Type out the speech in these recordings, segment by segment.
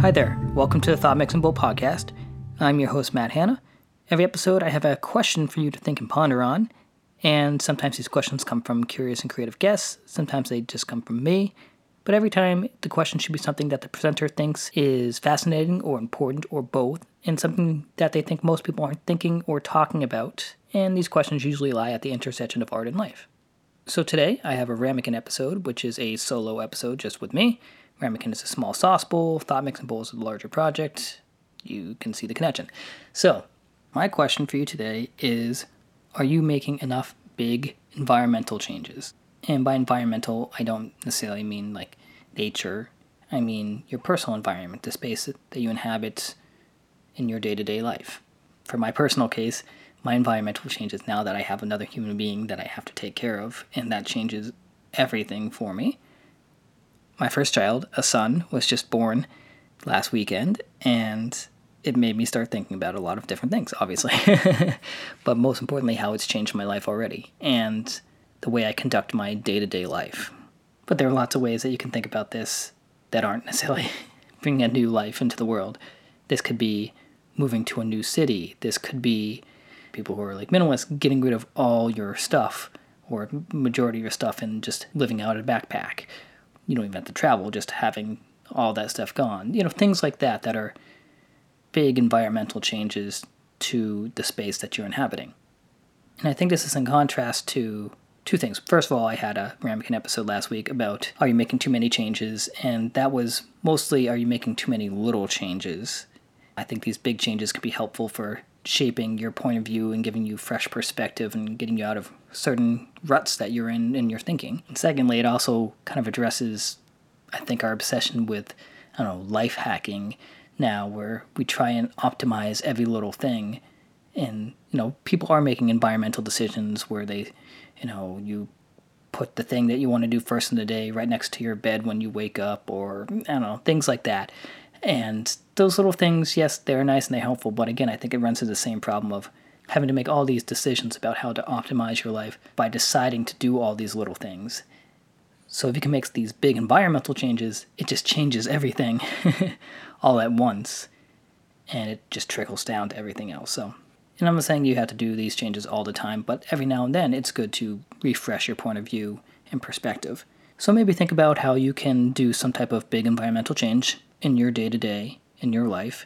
Hi there. Welcome to the Thought Mixing Bowl podcast. I'm your host, Matt Hanna. Every episode, I have a question for you to think and ponder on. And sometimes these questions come from curious and creative guests, sometimes they just come from me. But every time, the question should be something that the presenter thinks is fascinating or important or both, and something that they think most people aren't thinking or talking about. And these questions usually lie at the intersection of art and life. So today, I have a Ramekin episode, which is a solo episode just with me. Ramekin is a small sauce bowl, Thought Mixing Bowl is a larger project. You can see the connection. So, my question for you today is Are you making enough big environmental changes? And by environmental, I don't necessarily mean like nature, I mean your personal environment, the space that you inhabit in your day to day life. For my personal case, my environmental changes now that I have another human being that I have to take care of, and that changes everything for me my first child, a son, was just born last weekend, and it made me start thinking about a lot of different things, obviously. but most importantly, how it's changed my life already and the way I conduct my day to day life. But there are lots of ways that you can think about this that aren't necessarily bringing a new life into the world. This could be moving to a new city. This could be people who are like minimalists getting rid of all your stuff or majority of your stuff and just living out a backpack you don't even have to travel, just having all that stuff gone. You know, things like that that are big environmental changes to the space that you're inhabiting. And I think this is in contrast to two things. First of all, I had a Ramekin episode last week about are you making too many changes? And that was mostly are you making too many little changes? I think these big changes can be helpful for shaping your point of view and giving you fresh perspective and getting you out of certain ruts that you're in in your thinking. And secondly, it also kind of addresses, I think, our obsession with, I don't know, life hacking now, where we try and optimize every little thing. And, you know, people are making environmental decisions where they, you know, you put the thing that you want to do first in the day right next to your bed when you wake up, or, I don't know, things like that. And those little things, yes, they're nice and they're helpful, but again, I think it runs into the same problem of having to make all these decisions about how to optimize your life by deciding to do all these little things. So if you can make these big environmental changes, it just changes everything all at once. And it just trickles down to everything else. So and I'm not saying you have to do these changes all the time, but every now and then it's good to refresh your point of view and perspective. So maybe think about how you can do some type of big environmental change in your day to day, in your life,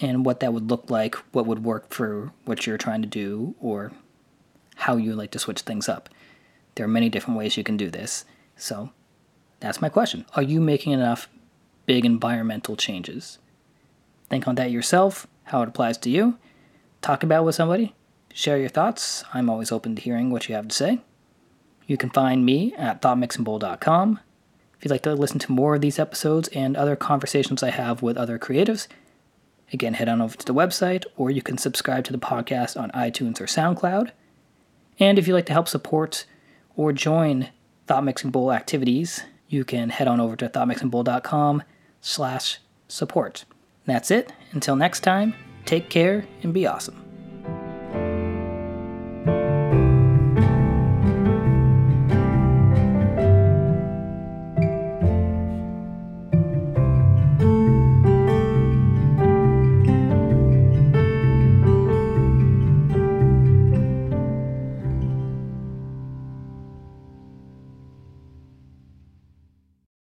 and what that would look like, what would work for what you're trying to do, or how you like to switch things up. There are many different ways you can do this. So that's my question. Are you making enough big environmental changes? Think on that yourself, how it applies to you. Talk about it with somebody. Share your thoughts. I'm always open to hearing what you have to say. You can find me at thoughtmixingbowl.com. If you'd like to listen to more of these episodes and other conversations I have with other creatives, again, head on over to the website or you can subscribe to the podcast on iTunes or SoundCloud. And if you'd like to help support or join Thought Mixing Bowl activities, you can head on over to thoughtmixingbowl.com slash support. That's it. Until next time, take care and be awesome.